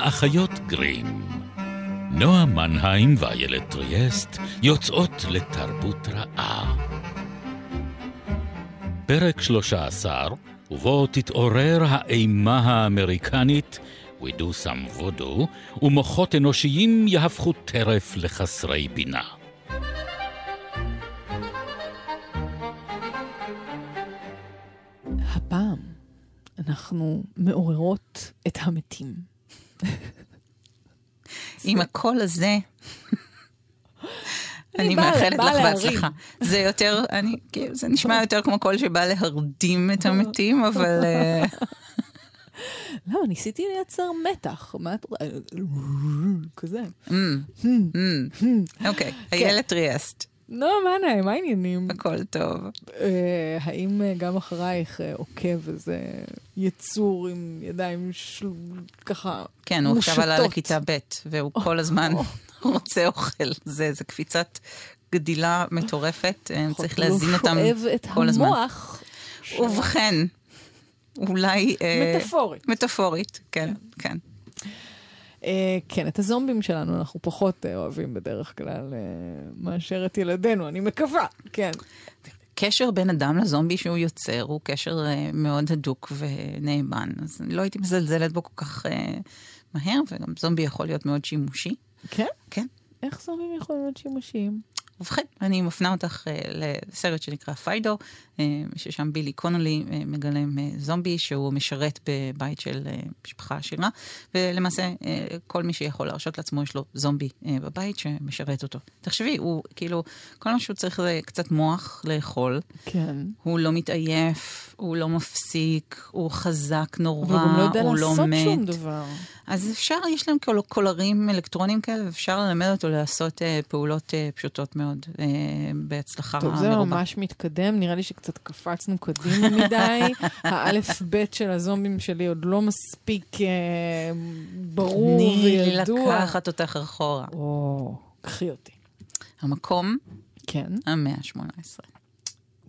האחיות גרים. נועה מנהיים ואיילת טריאסט יוצאות לתרבות רעה. פרק 13, ובו תתעורר האימה האמריקנית We do some voodoo, ומוחות אנושיים יהפכו טרף לחסרי בינה. הפעם אנחנו מעוררות את המתים. עם הקול הזה, אני מאחלת לך בהצלחה. זה יותר, אני, כאילו, זה נשמע יותר כמו קול שבא להרדים את המתים, אבל... אה, למה? ניסיתי לייצר מתח. מה את רואה? כזה. אוקיי, איילת טריאסט. נו, מה נעים? מה העניינים? הכל טוב. אה, האם אה, גם אחרייך אה, עוקב איזה יצור עם ידיים ככה מושטות? כן, הוא עכשיו עלה לכיתה ב', והוא כל הזמן רוצה אוכל. זה קפיצת גדילה מטורפת, צריך להזין אותם כל הזמן. הוא שואב את המוח. ובכן, אולי... מטאפורית. מטאפורית, כן, כן. אה, כן, את הזומבים שלנו אנחנו פחות אה, אוהבים בדרך כלל אה, מאשר את ילדינו, אני מקווה, כן. קשר בין אדם לזומבי שהוא יוצר הוא קשר מאוד הדוק ונאמן, אז אני לא הייתי מזלזלת בו כל כך מהר, וגם זומבי יכול להיות מאוד שימושי. כן? כן. איך זומבים יכולים להיות שימושיים? ובכן, אני מפנה אותך uh, לסרט שנקרא פיידו, uh, ששם בילי קונולי uh, מגלם זומבי שהוא משרת בבית של משפחה עשירה, ולמעשה כל מי שיכול להרשות לעצמו יש לו זומבי בבית שמשרת אותו. תחשבי, הוא כאילו, כל מה שהוא צריך זה קצת מוח לאכול. כן. הוא לא מתעייף, הוא לא מפסיק, הוא חזק נורא, הוא לא מת. הוא לא יודע לעשות מת. שום דבר. אז אפשר, יש להם כאילו קולרים אלקטרוניים כאלה, ואפשר ללמד אותו לעשות uh, פעולות uh, פשוטות מאוד, uh, בהצלחה טוב, זה מרובה. ממש מתקדם, נראה לי שקצת קפצנו קדימה מדי. האלף-בית של הזומבים שלי עוד לא מספיק uh, ברור תני וידוע. לקחת אותך אחורה. או, קחי אותי. המקום כן, המאה ה-18.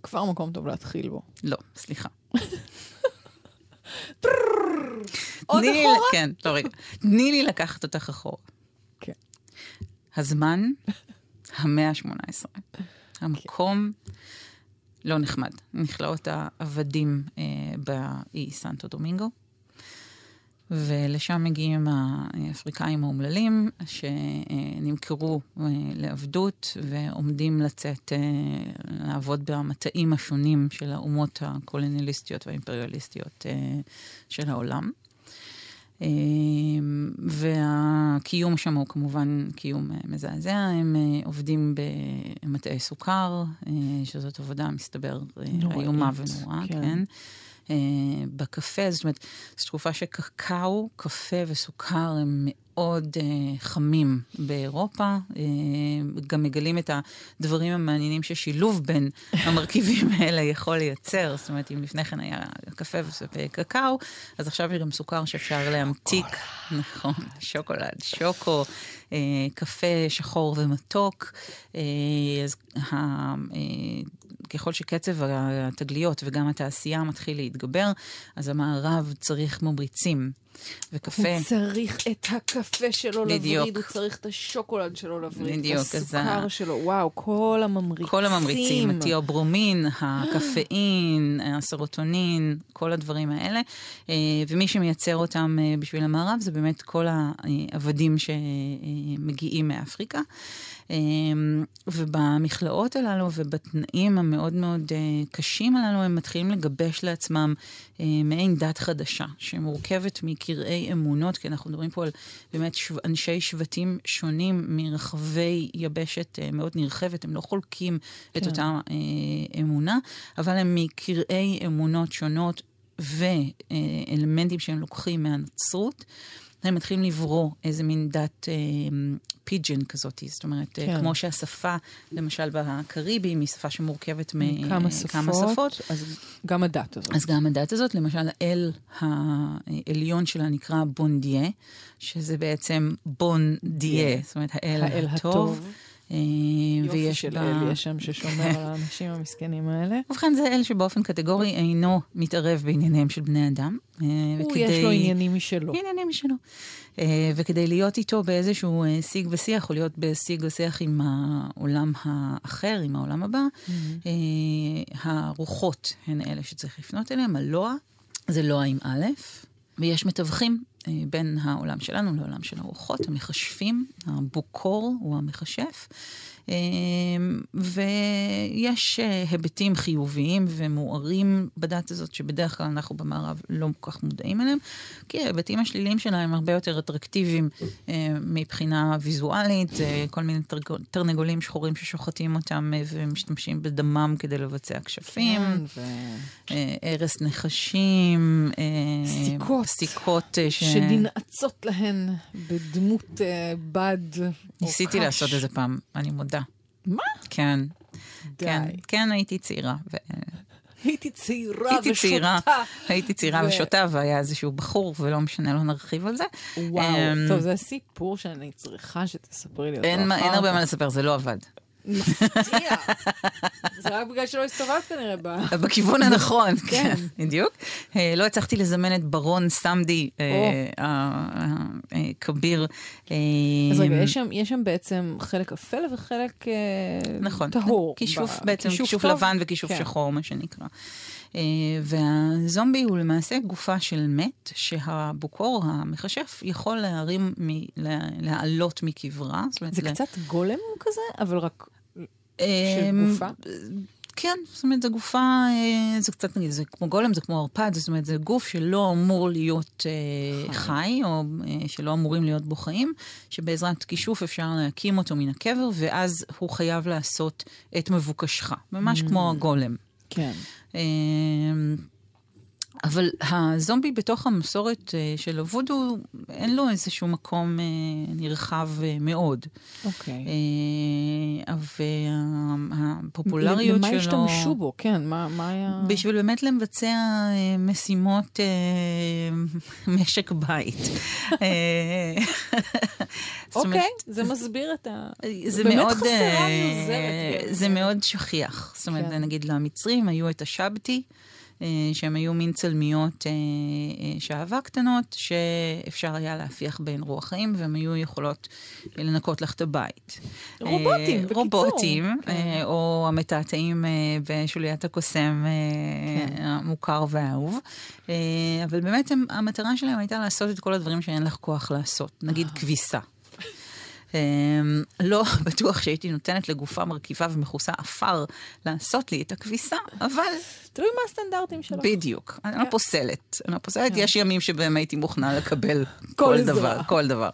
כבר מקום טוב להתחיל בו. לא, סליחה. עוד אחורה? כן, לא רגע. תני לי לקחת אותך אחורה. כן. הזמן, המאה ה-18. המקום לא נחמד. נכלאות העבדים אה, באי סנטו דומינגו. ולשם מגיעים האפריקאים האומללים, שנמכרו אה, לעבדות ועומדים לצאת אה, לעבוד במטעים השונים של האומות הקולוניאליסטיות והאימפריאליסטיות אה, של העולם. והקיום שם הוא כמובן קיום מזעזע, הם עובדים במטעי סוכר, שזאת עבודה, מסתבר, איומה ונוראה, כן. כן. אה, בקפה, זאת אומרת, זו תקופה שקקאו, קפה וסוכר הם מאוד אה, חמים באירופה. אה, גם מגלים את הדברים המעניינים ששילוב בין המרכיבים האלה יכול לייצר. זאת אומרת, אם לפני כן היה קפה וקקאו, אז עכשיו יש גם סוכר שאפשר להמתיק. נכון, שוקולד, שוקו, קפה שחור ומתוק. אז ככל שקצב התגליות וגם התעשייה מתחיל להתגבר, אז המערב צריך ממריצים. וקפה... הוא צריך את הקפה שלו בדיוק. לווריד, הוא צריך את השוקולד שלו לווריד, בדיוק, את אז הסוכר ה- שלו, וואו, כל הממריצים. כל הממריצים, התיאוברומין, הקפאין, הסרוטונין, כל הדברים האלה. אה, ומי שמייצר אותם אה, בשביל המערב זה באמת כל העבדים שמגיעים מאפריקה. אה, ובמכלאות הללו ובתנאים המאוד מאוד אה, קשים הללו, הם מתחילים לגבש לעצמם אה, מעין דת חדשה, שמורכבת מקרעי אמונות, כי אנחנו מדברים פה על באמת אנשי שבטים שונים מרחבי יבשת אה, מאוד נרחבת, הם לא חולקים כן. את. אותה אמונה, אבל הם מקרעי אמונות שונות ואלמנטים שהם לוקחים מהנצרות. הם מתחילים לברוא איזה מין דת אה, פיג'ן כזאת, זאת אומרת, כן. כן. כמו שהשפה, למשל בקריבים, היא שפה שמורכבת כמה מכמה שפות, שפות. אז גם הדת הזאת. אז גם הדת הזאת, למשל האל העליון שלה נקרא בונדיה, שזה בעצם בון דיה, זאת אומרת האל, האל הטוב. הטוב. אה, יופי של בה- אל יש שם ששומר על האנשים המסכנים האלה. ובכן, זה אל שבאופן קטגורי אינו מתערב בענייניהם של בני אדם. אה, הוא, וכדי- יש לו עניינים משלו. עניינים משלו. אה, וכדי להיות איתו באיזשהו שיג ושיח, או להיות בשיג ושיח עם העולם האחר, עם העולם הבא, אה, הרוחות הן אלה שצריך לפנות אליהן, הלוע זה לוע עם א', ויש מתווכים בין העולם שלנו לעולם של הרוחות, המכשפים, הבוקור הוא המכשף. אה, ויש אה, היבטים חיוביים ומוארים בדת הזאת, שבדרך כלל אנחנו במערב לא כל כך מודעים אליהם, כי ההיבטים השליליים שלה הם הרבה יותר אטרקטיביים אה, מבחינה ויזואלית, אה, כל מיני תרנגולים שחורים ששוחטים אותם אה, ומשתמשים בדמם כדי לבצע כשפים. כן. אה, הרס נחשים, אה, סיכות. סיכות אה, ש... שננעצות להן בדמות אה, בד או ניסיתי קש. לעשות את זה פעם, אני מודה. מה? כן, די. כן, כן הייתי צעירה. ו... הייתי צעירה הייתי צעירה, ושותה. הייתי צעירה ו- ושותה, והיה איזשהו בחור, ולא משנה, לא נרחיב על זה. וואו, אמ, טוב, זה סיפור שאני צריכה שתספרי לי אותו אין אין הרבה. מה לספר, זה לא עבד. מפתיע. זה רק בגלל שלא הסתובבת כנראה ב... בכיוון הנכון, כן. כן, בדיוק. אה, לא הצלחתי לזמן את ברון סמדי, אה, הכביר. אה, אז רגע, יש שם, בעצם חלק אפל וחלק אה, נכון, טהור. כישוף ב- בעצם, כישוף? לבן וכישוף כן. שחור, מה שנקרא. אה, והזומבי הוא למעשה גופה של מת, שהבוקור המכשף יכול להרים, מ- לה- להעלות מקברה. זאת אומרת, זה ל- קצת גולם כזה, אבל רק אה, של גופה? כן, זאת אומרת, זו גופה, אה, זה קצת, נגיד, זה כמו גולם, זה כמו ערפד, זאת אומרת, זה גוף שלא אמור להיות אה, חי, או שלא אמורים להיות בו חיים, שבעזרת כישוף אפשר להקים אותו מן הקבר, ואז הוא חייב לעשות את מבוקשך, ממש כמו הגולם. כן. אה, אבל הזומבי בתוך המסורת אה, של הוודו, אין לו איזשהו מקום אה, נרחב אה, מאוד. אוקיי. והפופולריות שלו... למה השתמשו בו? כן, מה מה היה... בשביל באמת לבצע משימות משק בית. אוקיי, זה מסביר את ה... זה באמת מאוד, חסרה לי עוזרת. זה מאוד שכיח. זאת אומרת, כן. נגיד למצרים היו את השבתי, אה, שהם היו מין צלמיות אה, אה, שאהבה קטנות, שאפשר היה להפיח בהן רוח חיים, והן היו יכולות לנקות לך את הבית. רובוטים, אה, בקיצור. רובוטים, כן. אה, או המתעתעים אה, בשוליית הקוסם אה, כן. המוכר והאהוב. אה, אבל באמת המטרה שלהם הייתה לעשות את כל הדברים שאין לך כוח לעשות, נגיד כביסה. Um, לא בטוח שהייתי נותנת לגופה מרכיבה ומכוסה עפר לעשות לי את הכביסה, אבל תלוי מה הסטנדרטים שלו. בדיוק, אני לא כן. פוסלת. אני לא פוסלת, כן. יש ימים שבהם הייתי מוכנה לקבל כל. דבר, כל דבר.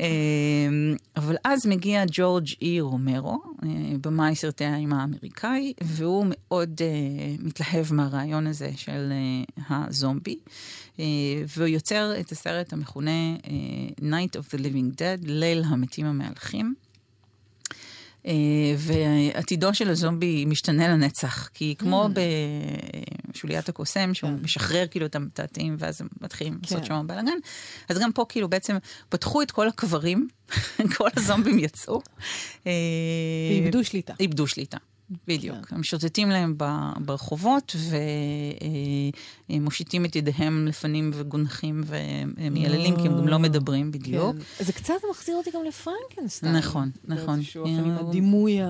אמ, אבל אז מגיע ג'ורג' אי רומרו, אה, במאי סרטי האימה האמריקאי, והוא מאוד אה, מתלהב מהרעיון הזה של אה, הזומבי, אה, והוא יוצר את הסרט המכונה אה, Night of the Living Dead, ליל המתים המהלכים. אה, ועתידו של הזומבי משתנה לנצח, כי כמו בשוליית הקוסם, שהוא כן. משחרר כאילו את המתעתעים, ואז הם מתחילים לעשות כן. שם בלאגן, אז גם פה כאילו בעצם פתחו את כל הקברים, כל הזומבים יצאו. ואיבדו שליטה. איבדו שליטה. בדיוק. הם שוטטים להם ברחובות ומושיטים את ידיהם לפנים וגונחים ומייללים, כי הם גם לא מדברים בדיוק. כן. זה קצת מחזיר אותי גם לפרנקנסטיין. נכון, נכון. באיזשהו אופן, עם הדימוי ה...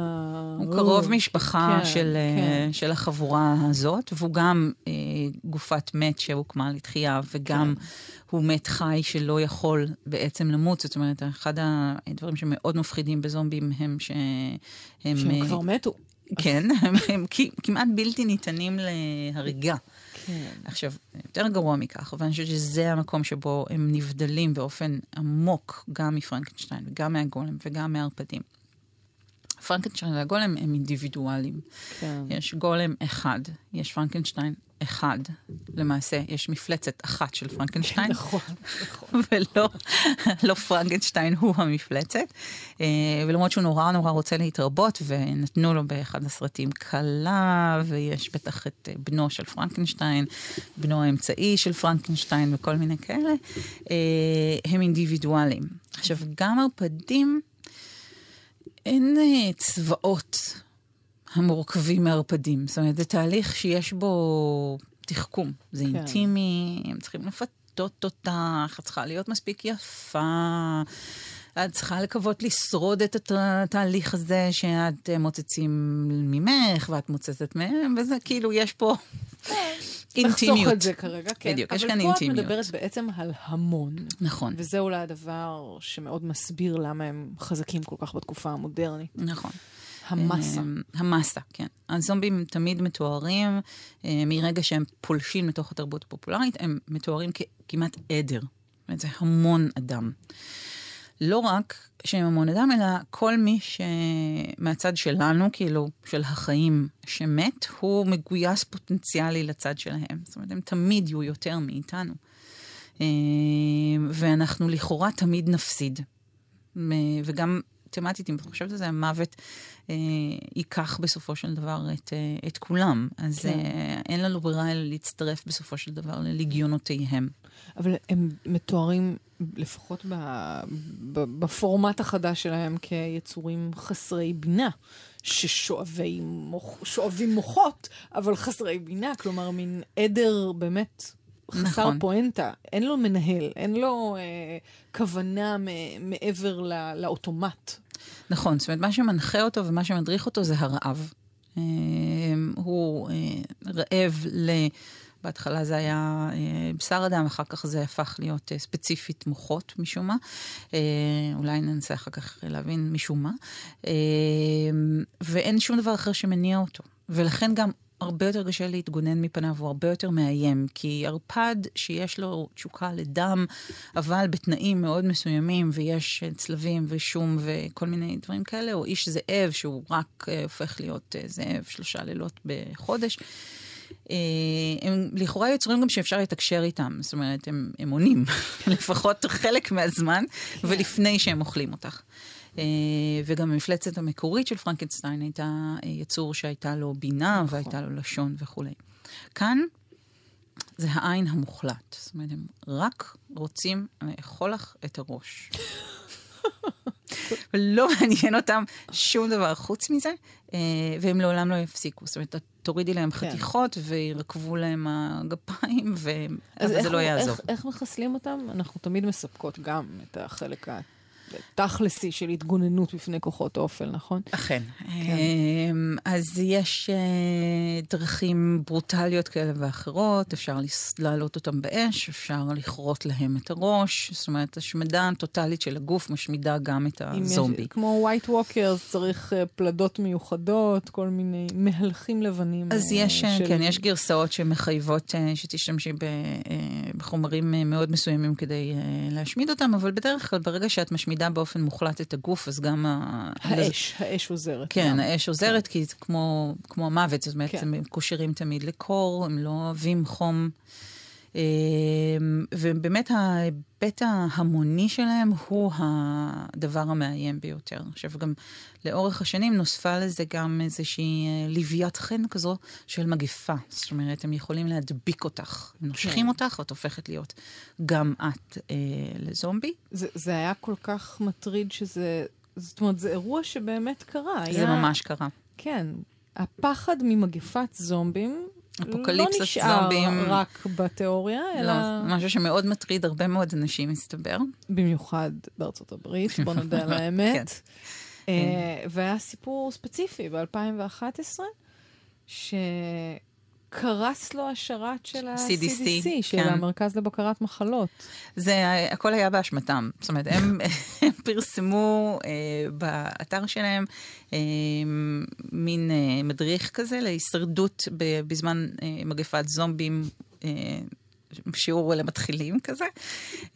הוא קרוב משפחה כן, של, כן. אה, של החבורה הזאת, והוא גם אה, גופת מת שהוקמה לתחייה, וגם כן. הוא מת חי שלא יכול בעצם למות. זאת אומרת, אחד הדברים שמאוד מפחידים בזומבים הם שהם... שהם אה, כבר מתו. כן, הם, הם כמעט בלתי ניתנים להריגה. כן. עכשיו, יותר גרוע מכך, ואני חושבת שזה המקום שבו הם נבדלים באופן עמוק, גם מפרנקנשטיין וגם מהגולם וגם מהערפדים. פרנקנשטיין והגולם הם אינדיבידואלים. כן. יש גולם אחד, יש פרנקנשטיין אחד. למעשה, יש מפלצת אחת של פרנקנשטיין. נכון, נכון. ולא לא פרנקנשטיין הוא המפלצת. אה, ולמרות שהוא נורא נורא רוצה להתרבות, ונתנו לו באחד הסרטים כלה, ויש בטח את אה, בנו של פרנקנשטיין, בנו האמצעי של פרנקנשטיין וכל מיני כאלה, אה, הם אינדיבידואלים. עכשיו, גם ערפדים... אין צבאות המורכבים מערפדים. זאת אומרת, זה תהליך שיש בו תחכום. זה כן. אינטימי, הם צריכים לפתות אותך, את צריכה להיות מספיק יפה. את צריכה לקוות לשרוד את הת- התהליך הזה שאת אה, מוצצים ממך ואת מוצצת מהם, וזה כאילו, יש פה אינטימיות. נחסוך את זה כרגע, כן. בדיוק, יש כאן אבל פה את אינטימיות. מדברת בעצם על המון. נכון, וזה אולי הדבר שמאוד מסביר למה הם חזקים כל כך בתקופה המודרנית. נכון. המסה. אמ, המסה, כן. הזומבים תמיד מתוארים, אה, מרגע שהם פולשים לתוך התרבות הפופולרית, הם מתוארים ככמעט עדר. זאת אומרת, זה המון אדם. לא רק שהם המון אדם, אלא כל מי שמהצד שלנו, כאילו, של החיים שמת, הוא מגויס פוטנציאלי לצד שלהם. זאת אומרת, הם תמיד יהיו יותר מאיתנו. אה, ואנחנו לכאורה תמיד נפסיד. וגם תמטית, אם את חושבת על זה, המוות אה, ייקח בסופו של דבר את, אה, את כולם. אז כן. אה, אין לנו ברירה אלא להצטרף בסופו של דבר ללגיונותיהם. אבל הם מתוארים, לפחות ב, ב, בפורמט החדש שלהם, כיצורים חסרי בינה, ששואבי מוח, מוחות, אבל חסרי בינה, כלומר, מין עדר באמת חסר נכון. פואנטה. אין לו מנהל, אין לו אה, כוונה מ- מעבר ל, לאוטומט. נכון, זאת אומרת, מה שמנחה אותו ומה שמדריך אותו זה הרעב. אה, הוא אה, רעב ל... בהתחלה זה היה אה, בשר אדם, אחר כך זה הפך להיות ספציפית מוחות משום מה. אולי ננסה אחר כך להבין משום מה. ואין שום דבר אחר שמניע אותו. ולכן גם הרבה יותר קשה להתגונן מפניו, הוא הרבה יותר מאיים. כי ערפד שיש לו תשוקה לדם, אבל בתנאים מאוד מסוימים, ויש צלבים ושום וכל מיני דברים כאלה, או איש זאב שהוא רק אה, הופך להיות אה, זאב שלושה לילות בחודש. אה, הם לכאורה יוצרים גם שאפשר לתקשר איתם, זאת אומרת, הם, הם עונים, לפחות חלק מהזמן, ולפני שהם אוכלים אותך. אה, וגם המפלצת המקורית של פרנקנשטיין הייתה אה, יצור שהייתה לו בינה נכון. והייתה לו לשון וכולי. כאן זה העין המוחלט. זאת אומרת, הם רק רוצים לאכול לך את הראש. ולא מעניין אותם שום דבר חוץ מזה, אה, והם לעולם לא יפסיקו. זאת אומרת, תורידי להם כן. חתיכות וירקבו להם הגפיים, ו- אז אבל איך, זה לא יעזור. איך, איך מחסלים אותם? אנחנו תמיד מספקות גם את החלק התכלסי של התגוננות בפני כוחות אופל, נכון? אכן. אמ, אז יש אה, דרכים ברוטליות כאלה ואחרות, אפשר להעלות אותם באש, אפשר לכרות להם את הראש, זאת אומרת, השמדה טוטאלית של הגוף משמידה גם את אם יש- הזומבי. כמו ווייט ווקרס, צריך אה, פלדות מיוחדות, כל מיני מהלכים לבנים. אז אה, יש, של- כן, יש גרסאות שמחייבות שתשתמשי בחומרים מאוד מסוימים כדי להשמיד אותם, אבל בדרך כלל, ברגע שאת משמידה באופן מוחלט את הגוף, אז גם ה... האש, האש עוזרת. כן, גם. האש עוזרת, כי זה כמו, כמו המוות, זאת אומרת, כן. הם קושרים תמיד לקור, הם לא אוהבים חום. אמ, ובאמת ההיבט ההמוני שלהם הוא הדבר המאיים ביותר. עכשיו, גם לאורך השנים נוספה לזה גם איזושהי אה, לוויית חן כזו של מגפה. זאת אומרת, הם יכולים להדביק אותך. הם נושכים כן. אותך, ואת הופכת להיות גם את אה, לזומבי. זה, זה היה כל כך מטריד שזה... זאת אומרת, זה אירוע שבאמת קרה. זה היה- ממש קרה. כן. הפחד ממגפת זומבים אפוקליפסת לא נשאר זומבים. רק בתיאוריה, אלא לא, משהו שמאוד מטריד הרבה מאוד אנשים, מסתבר. במיוחד בארצות הברית, בוא נודה על האמת. כן. אה, והיה סיפור ספציפי ב-2011, שקרס לו השרת של CDC, ה-CDC, של כן. המרכז לבקרת מחלות. זה, הכל היה באשמתם. זאת אומרת, הם, הם פרסמו אה, באתר שלהם אה, מין אה, מדריך כזה להישרדות ב, בזמן אה, מגפת זומבים. אה, שיעור למתחילים כזה.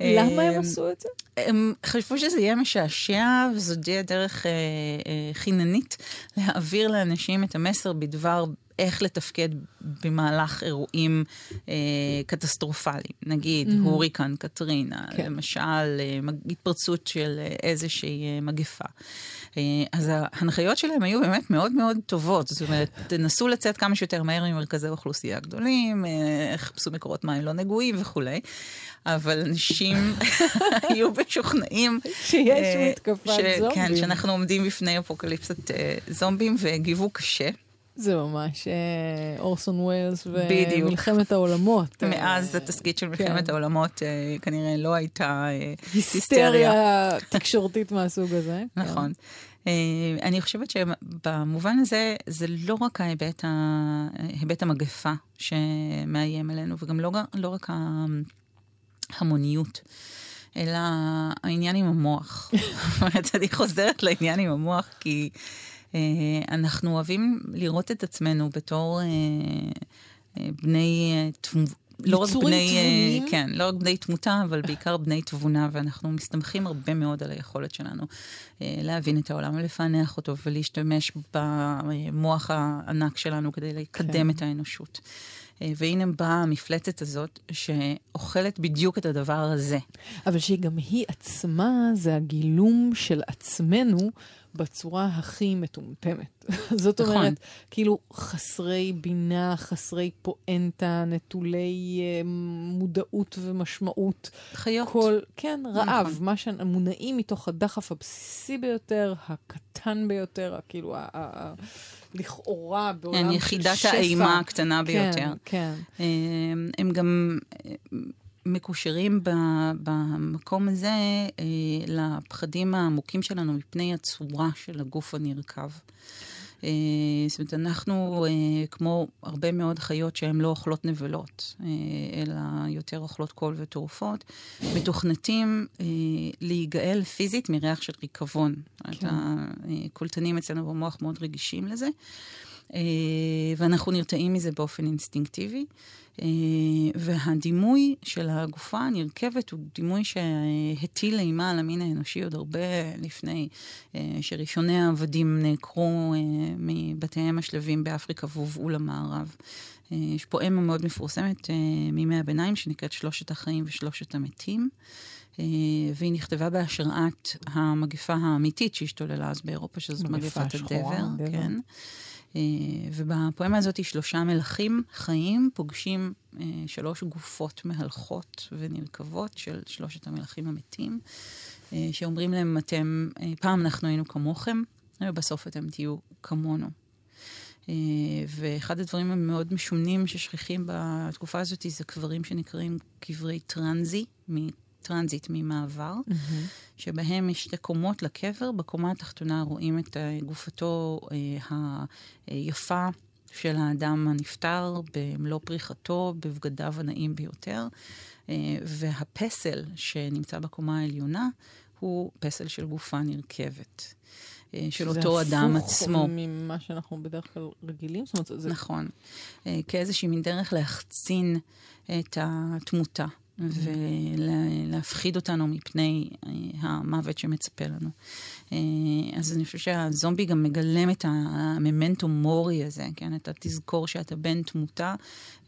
למה אה, הם עשו את זה? הם חשבו שזה יהיה משעשע, וזו תהיה דרך אה, אה, חיננית להעביר לאנשים את המסר בדבר איך לתפקד במהלך אירועים אה, קטסטרופליים. נגיד, mm-hmm. הוריקן, קטרינה, כן. למשל, אה, התפרצות של איזושהי אה, מגפה. אה, אז ההנחיות שלהם היו באמת מאוד מאוד טובות. זאת אומרת, תנסו לצאת כמה שיותר מהר ממרכזי אוכלוסייה גדולים, אה, חפשו מקורות מים לא נגועים וכולי. אבל אנשים היו משוכנעים. שיש אה, מתקפת זומבים. כן, שאנחנו עומדים בפני אפוקליפסת זומבים והגיבו קשה. זה ממש אורסון ויילס ומלחמת העולמות. מאז התסכית של מלחמת כן. העולמות כנראה לא הייתה היסטריה תקשורתית מהסוג הזה. כן. נכון. אני חושבת שבמובן הזה, זה לא רק ההיבט, ההיבט המגפה שמאיים עלינו, וגם לא, לא רק ההמוניות. אלא העניין עם המוח. זאת אומרת, אני חוזרת לעניין עם המוח, כי אה, אנחנו אוהבים לראות את עצמנו בתור אה, אה, בני... אה, לא רק בני, תבונים? כן, לא רק בני תמותה, אבל בעיקר בני תבונה, ואנחנו מסתמכים הרבה מאוד על היכולת שלנו אה, להבין את העולם ולפענח אותו ולהשתמש במוח הענק שלנו כדי לקדם כן. את האנושות. אה, והנה באה המפלצת הזאת, שאוכלת בדיוק את הדבר הזה. אבל שהיא גם היא עצמה, זה הגילום של עצמנו בצורה הכי מטומטמת. זאת נכון. אומרת, כאילו חסרי בינה, חסרי פואנטה, נטולי uh, מודעות ומשמעות. חיות. כל, כן, רעב. נכון. מה שמונעים מתוך הדחף הבסיסי ביותר, הקטן ביותר, כאילו, ה... ה לכאורה בעולם כן, של שפע. יחידת האימה הקטנה ביותר. כן, כן. אה, הם גם מקושרים במקום הזה אה, לפחדים העמוקים שלנו מפני הצורה של הגוף הנרקב. אה, זאת אומרת, אנחנו, אה, כמו הרבה מאוד חיות שהן לא אוכלות נבלות, אלא יותר אוכלות קול ותרופות, מתוכנתים להיגאל פיזית מריח של ריקבון. כן. הקולטנים אצלנו במוח מאוד רגישים לזה, ואנחנו נרתעים מזה באופן אינסטינקטיבי. אה, והדימוי של הגופה הנרכבת הוא דימוי שהטיל אימה על המין האנושי עוד הרבה לפני אה, שראשוני העבדים נעקרו אה, מבתיהם השלווים באפריקה והובאו למערב. יש פואמה מאוד מפורסמת מימי הביניים שנקראת שלושת החיים ושלושת המתים. והיא נכתבה בהשראת המגפה האמיתית שהשתוללה אז באירופה, שזו מגפת הדבר. כן. אה, ובפואמה הזאת שלושה מלכים חיים פוגשים אה, שלוש גופות מהלכות ונרקבות של שלושת המלכים המתים, אה, שאומרים להם, אתם, פעם אנחנו היינו כמוכם, ובסוף אתם תהיו כמונו. ואחד הדברים המאוד משונים ששכיחים בתקופה הזאת זה קברים שנקראים קברי טרנזי, טרנזיט ממעבר, mm-hmm. שבהם יש שתי קומות לקבר. בקומה התחתונה רואים את גופתו אה, היפה של האדם הנפטר במלוא פריחתו, בבגדיו הנאים ביותר, אה, והפסל שנמצא בקומה העליונה הוא פסל של גופה נרכבת. אה, של אותו אדם עצמו. שזה הפוך ממה שאנחנו בדרך כלל רגילים? זאת אומרת, זה... נכון. אה, כאיזושהי מין דרך להחצין את התמותה. ולהפחיד אותנו מפני אה, המוות שמצפה לנו. אה, אז אני חושבת שהזומבי גם מגלם את הממנטו מורי הזה, כן? את התזכור שאתה בן תמותה,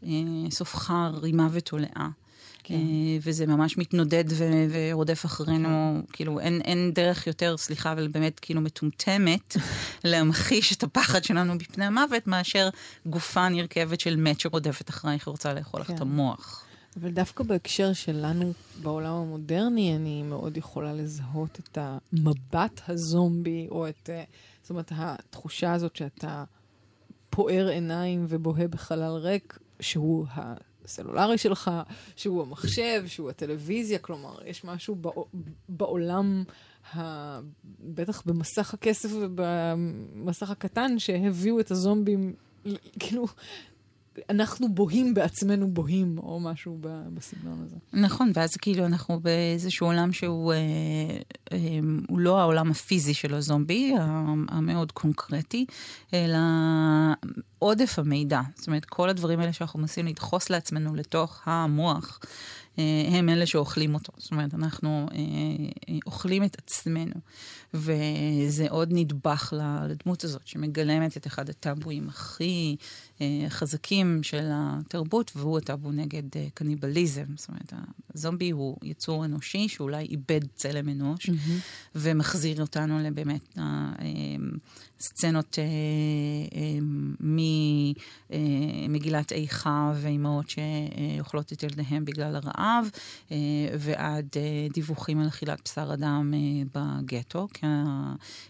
אה, סופך רימה ותולעה. כן. וזה ממש מתנודד ו- ורודף אחרינו, כן. כאילו אין, אין דרך יותר, סליחה, אבל באמת כאילו מטומטמת, להמחיש את הפחד שלנו מפני המוות, מאשר גופה נרכבת של מת שרודפת אחרייך ורוצה לאכול לך כן. את המוח. אבל דווקא בהקשר שלנו בעולם המודרני, אני מאוד יכולה לזהות את המבט הזומבי, או את, אה, זאת אומרת, התחושה הזאת שאתה פוער עיניים ובוהה בחלל ריק, שהוא הסלולרי שלך, שהוא המחשב, שהוא הטלוויזיה, כלומר, יש משהו בעולם, ה... בטח במסך הכסף ובמסך הקטן, שהביאו את הזומבים, כאילו, אנחנו בוהים בעצמנו בוהים, או משהו בסגנון הזה. נכון, ואז כאילו אנחנו באיזשהו עולם שהוא אה, אה, הוא לא העולם הפיזי של הזומבי, המאוד קונקרטי, אלא עודף המידע. זאת אומרת, כל הדברים האלה שאנחנו מנסים לדחוס לעצמנו לתוך המוח, הם אלה שאוכלים אותו. זאת אומרת, אנחנו אוכלים את עצמנו. וזה עוד נדבך לדמות הזאת, שמגלמת את אחד הטאבואים הכי חזקים של התרבות, והוא הטאבו נגד קניבליזם. זאת אומרת, הזומבי הוא יצור אנושי שאולי איבד צלם אנוש, mm-hmm. ומחזיר אותנו לבאמת סצנות אה, אה, ממגילת איכה ואימהות שאוכלות את ילדיהם בגלל הרעב, אה, ועד אה, דיווחים על אכילת בשר אדם אה, בגטו, כי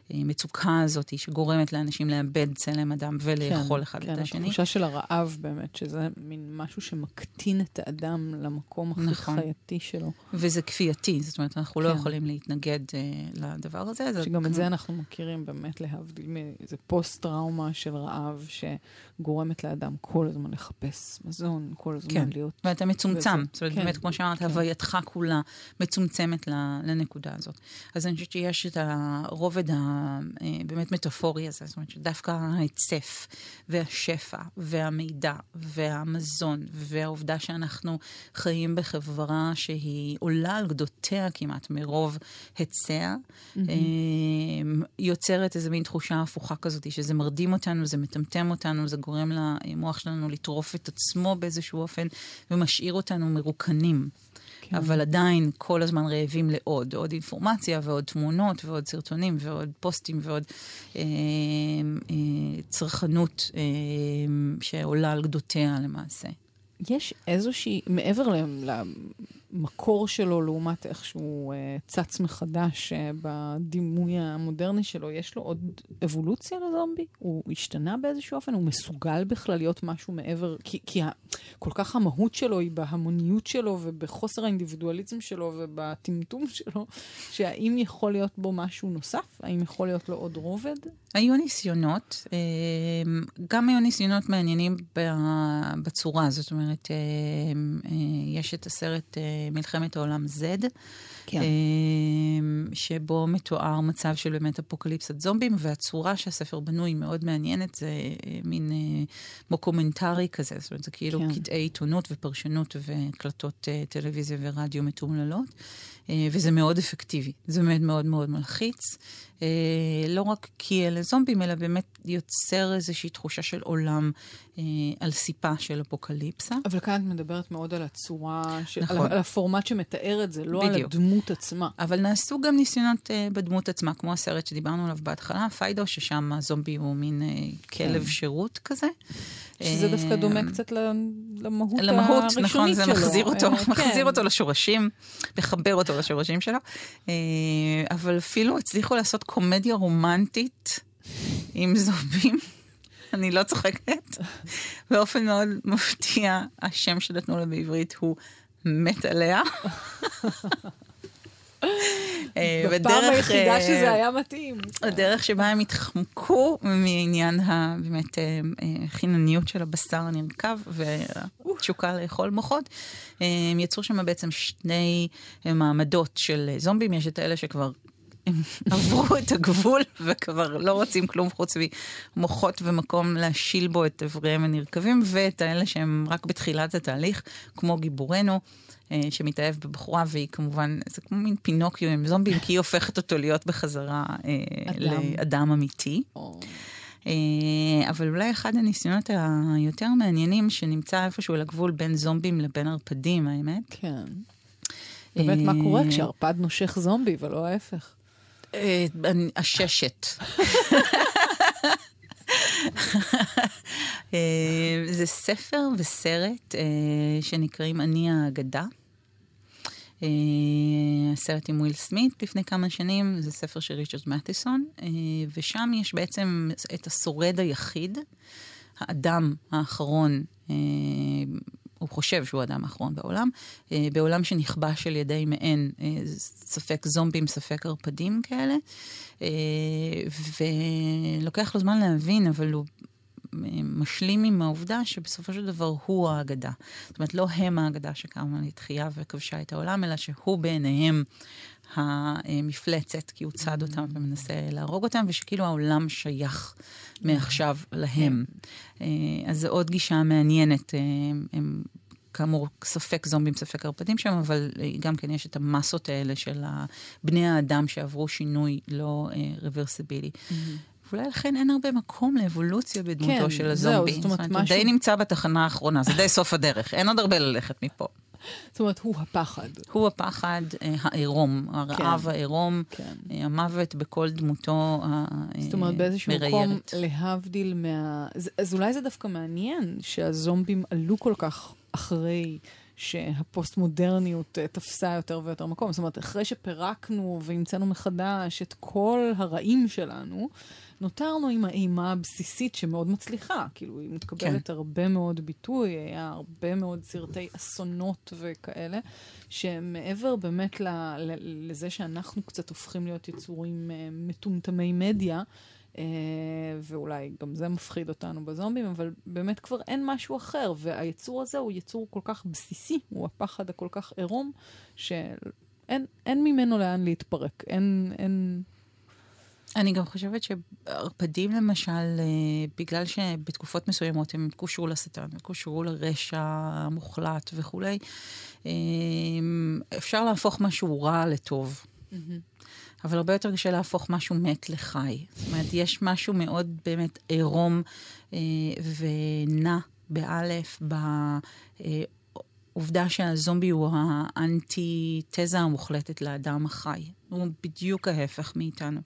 המצוקה הזאת שגורמת לאנשים לאבד צלם אדם ולאכול כן, אחד כן, את השני. כן, התחושה של הרעב באמת, שזה מין משהו שמקטין את האדם למקום הכי נכון. חייתי שלו. וזה כפייתי, זאת אומרת, אנחנו לא כן. לא יכולים להתנגד אה, לדבר הזה. שגם. את זה אנחנו מכירים באמת להבדיל איזה פוסט-טראומה של רעב שגורמת לאדם כל הזמן לחפש מזון, כל הזמן כן. להיות... ואתה מצומצם. וזה, זאת אומרת, כן, באמת, כמו שאמרת, כן. הווייתך כולה מצומצמת לנקודה הזאת. אז אני חושבת שיש את הרובד הבאמת מטאפורי הזה, זאת אומרת, שדווקא ההיצף והשפע והמידע והמזון והעובדה שאנחנו חיים בחברה שהיא עולה על גדותיה כמעט מרוב היצע, mm-hmm. יוצרת איזו מין תחושה הפוכה כזאת, שזה מרדים אותנו, זה מטמטם אותנו, זה גורם למוח שלנו לטרוף את עצמו באיזשהו אופן, ומשאיר אותנו מרוקנים. כן. אבל עדיין כל הזמן רעבים לעוד, עוד אינפורמציה ועוד תמונות ועוד סרטונים ועוד פוסטים ועוד אה, אה, צרכנות אה, שעולה על גדותיה למעשה. יש איזושהי, מעבר למקור שלו לעומת איך שהוא אה, צץ מחדש אה, בדימוי המודרני שלו, יש לו עוד אבולוציה לזומבי? הוא השתנה באיזשהו אופן? הוא מסוגל בכלל להיות משהו מעבר? כי, כי ה, כל כך המהות שלו היא בהמוניות שלו ובחוסר האינדיבידואליזם שלו ובטמטום שלו, שהאם יכול להיות בו משהו נוסף? האם יכול להיות לו עוד רובד? היו ניסיונות, אה, גם היו ניסיונות מעניינים בצורה, זאת אומרת, אה, אה, יש את הסרט מלחמת העולם Z, כן. שבו מתואר מצב של באמת אפוקליפסת זומבים, והצורה שהספר בנוי מאוד מעניינת, זה מין מוקומנטרי כזה, זאת אומרת, זה כאילו כן. קטעי עיתונות ופרשנות והקלטות טלוויזיה ורדיו מתומללות. אה, וזה מאוד אפקטיבי. זה באמת מאוד מאוד מלחיץ. אה, לא רק כי אלה זומבים, אלא באמת יוצר איזושהי תחושה של עולם אה, על סיפה של אפוקליפסה. אבל כאן את מדברת מאוד על הצורה, של, נכון. על, על הפורמט שמתאר את זה, לא בדיוק. על הדמות עצמה. אבל נעשו גם ניסיונות בדמות עצמה, כמו הסרט שדיברנו עליו בהתחלה, פיידו, ששם הזומבי הוא מין כלב כן. שירות כזה. שזה דווקא דומה קצת למהות הראשונית שלו. נכון, זה מחזיר אותו, כן. מחזיר אותו לשורשים, מחבר אותו לשורשים שלו. אה, אבל אפילו הצליחו לעשות קומדיה רומנטית עם זובים. אני לא צוחקת. באופן מאוד מפתיע, השם שנתנו לה בעברית הוא מת עליה. אה, בפעם היחידה אה, שזה היה מתאים. הדרך שבה הם התחמקו מעניין הבאמת חינניות של הבשר הנרקב והתשוקה לאכול מוחות. הם יצרו שם בעצם שני מעמדות של זומבים, יש את האלה שכבר הם עברו את הגבול וכבר לא רוצים כלום חוץ ממוחות ומקום להשיל בו את איבריהם הנרקבים, ואת האלה שהם רק בתחילת התהליך, כמו גיבורנו. אה, שמתאהב בבחורה, והיא כמובן, זה כמו מין פינוקיו עם זומבים, כי היא הופכת אותו להיות בחזרה אה, לאדם אמיתי. אה, אבל אולי אחד הניסיונות היותר מעניינים, שנמצא איפשהו על הגבול בין זומבים לבין ערפדים, האמת. כן. באמת, מה קורה כשערפד נושך זומבי ולא ההפך? הששת. זה ספר וסרט שנקראים אני האגדה. אה, הסרט עם וויל סמית לפני כמה שנים, זה ספר של ריצ'רד מתיסון, אה, ושם יש בעצם את השורד היחיד, האדם האחרון, אה, הוא חושב שהוא האדם האחרון בעולם, בעולם שנכבש על ידי מעין ספק זומבים, ספק ערפדים כאלה, ולוקח לו זמן להבין, אבל הוא משלים עם העובדה שבסופו של דבר הוא האגדה. זאת אומרת, לא הם האגדה שקמה לתחייה וכבשה את העולם, אלא שהוא בעיניהם המפלצת, כי הוא צד אותם ומנסה להרוג אותם, ושכאילו העולם שייך מעכשיו להם. אה, אז זו עוד גישה מעניינת. אה, הם כאמור, ספק זומבים, ספק ערפדים שם, אבל גם כן יש את המסות האלה של בני האדם שעברו שינוי לא רוורסיבילי. Mm-hmm. ואולי לכן אין הרבה מקום לאבולוציה בדמותו כן, של הזומבי. זהו, זאת אומרת, משהו... די נמצא בתחנה האחרונה, זה די סוף הדרך, אין עוד הרבה ללכת מפה. זאת אומרת, הוא הפחד. הוא הפחד אה, העירום, הרעב כן, העירום, כן. אה, המוות בכל דמותו המריירת. זאת אומרת, באיזשהו מקום, להבדיל מה... אז, אז אולי זה דווקא מעניין שהזומבים עלו כל כך אחרי שהפוסט-מודרניות אה, תפסה יותר ויותר מקום. זאת אומרת, אחרי שפירקנו והמצאנו מחדש את כל הרעים שלנו, נותרנו עם האימה הבסיסית שמאוד מצליחה. כאילו, היא מקבלת כן. הרבה מאוד ביטוי, היה הרבה מאוד סרטי אסונות וכאלה, שמעבר באמת ל, ל, לזה שאנחנו קצת הופכים להיות יצורים uh, מטומטמי מדיה, uh, ואולי גם זה מפחיד אותנו בזומבים, אבל באמת כבר אין משהו אחר, והיצור הזה הוא יצור כל כך בסיסי, הוא הפחד הכל כך עירום, שאין ממנו לאן להתפרק, אין... אין אני גם חושבת שערפדים למשל, אה, בגלל שבתקופות מסוימות הם קושרו לשטן, קושרו לרשע המוחלט וכולי, אה, אפשר להפוך משהו רע לטוב. Mm-hmm. אבל הרבה יותר קשה להפוך משהו מת לחי. זאת אומרת, יש משהו מאוד באמת עירום אה, ונע, באלף, בעובדה שהזומבי הוא האנטי-תזה המוחלטת לאדם החי. הוא בדיוק ההפך מאיתנו.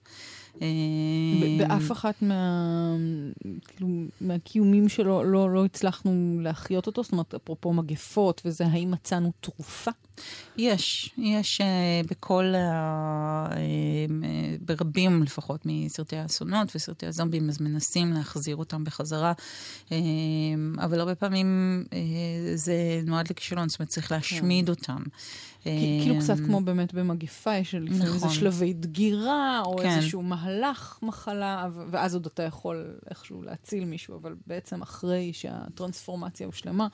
אה, באף אחת מה... כאילו, מהקיומים שלו לא, לא הצלחנו להחיות אותו? זאת אומרת, אפרופו מגפות וזה, האם מצאנו תרופה? יש, יש uh, בכל, uh, ברבים לפחות מסרטי האסונות וסרטי הזומבים, אז מנסים להחזיר אותם בחזרה, אבל הרבה פעמים זה נועד לכישלון, זאת אומרת, צריך להשמיד כן. אותם. כאילו קצת כמו באמת במגפה, יש לפעמים נכון. איזה שלבי דגירה, או כן. איזשהו מהלך מחלה, ואז עוד אתה יכול איכשהו להציל מישהו, אבל בעצם אחרי שהטרנספורמציה הושלמה,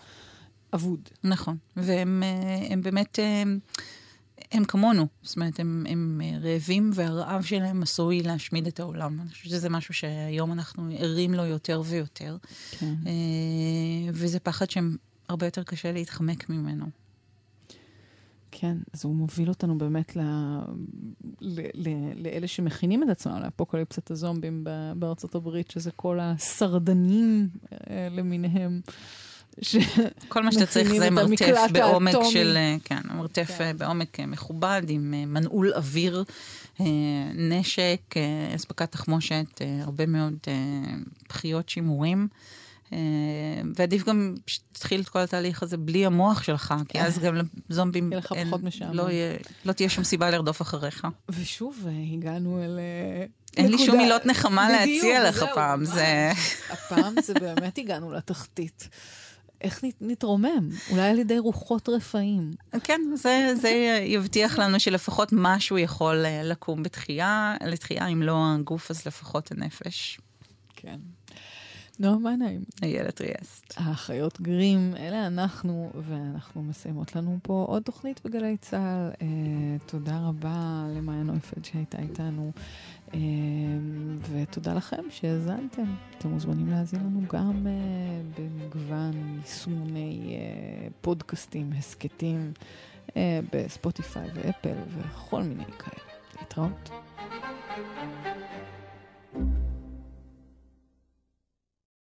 אבוד. נכון, והם הם באמת... הם, הם כמונו, זאת אומרת, הם, הם רעבים והרעב שלהם עשוי להשמיד את העולם. אני חושבת שזה משהו שהיום אנחנו ערים לו יותר ויותר, כן. וזה פחד שהם הרבה יותר קשה להתחמק ממנו. כן, אז הוא מוביל אותנו באמת ל... ל... ל... לאלה שמכינים את עצמם לאפוקליפסת הזומבים בארצות הברית, שזה כל השרדנים אה, למיניהם. ש... כל מה שאתה צריך זה מרתף בעומק האטומי. של, אה, כן, מרתף כן. אה, בעומק מכובד, עם מנעול אוויר, נשק, אספקת תחמושת, הרבה מאוד בחיות שימורים. אה, ועדיף גם שתתחיל את כל התהליך הזה בלי המוח שלך, כי אז גם לזומבים אין, לא, לא תהיה שום סיבה לרדוף אחריך. ושוב, אה, הגענו אל... אה, אין לי שום מילות נחמה להציע לך פעם, זה... הפעם זה באמת הגענו לתחתית. איך נתרומם? אולי על ידי רוחות רפאים. כן, זה, זה יבטיח לנו שלפחות משהו יכול לקום בתחייה, לתחייה, אם לא הגוף, אז לפחות הנפש. כן. נו, מה נעים? איילת ריאסט. האחיות גרים, אלה אנחנו, ואנחנו מסיימות לנו פה עוד תוכנית בגלי צה"ל. אה, תודה רבה למעיין אויפד שהייתה איתנו, אה, ותודה לכם שהאזנתם. אתם מוזמנים להאזין לנו גם אה, במגוון יישומוני אה, פודקאסטים, הסכתים, אה, בספוטיפיי ואפל וכל מיני כאלה. להתראות. thank you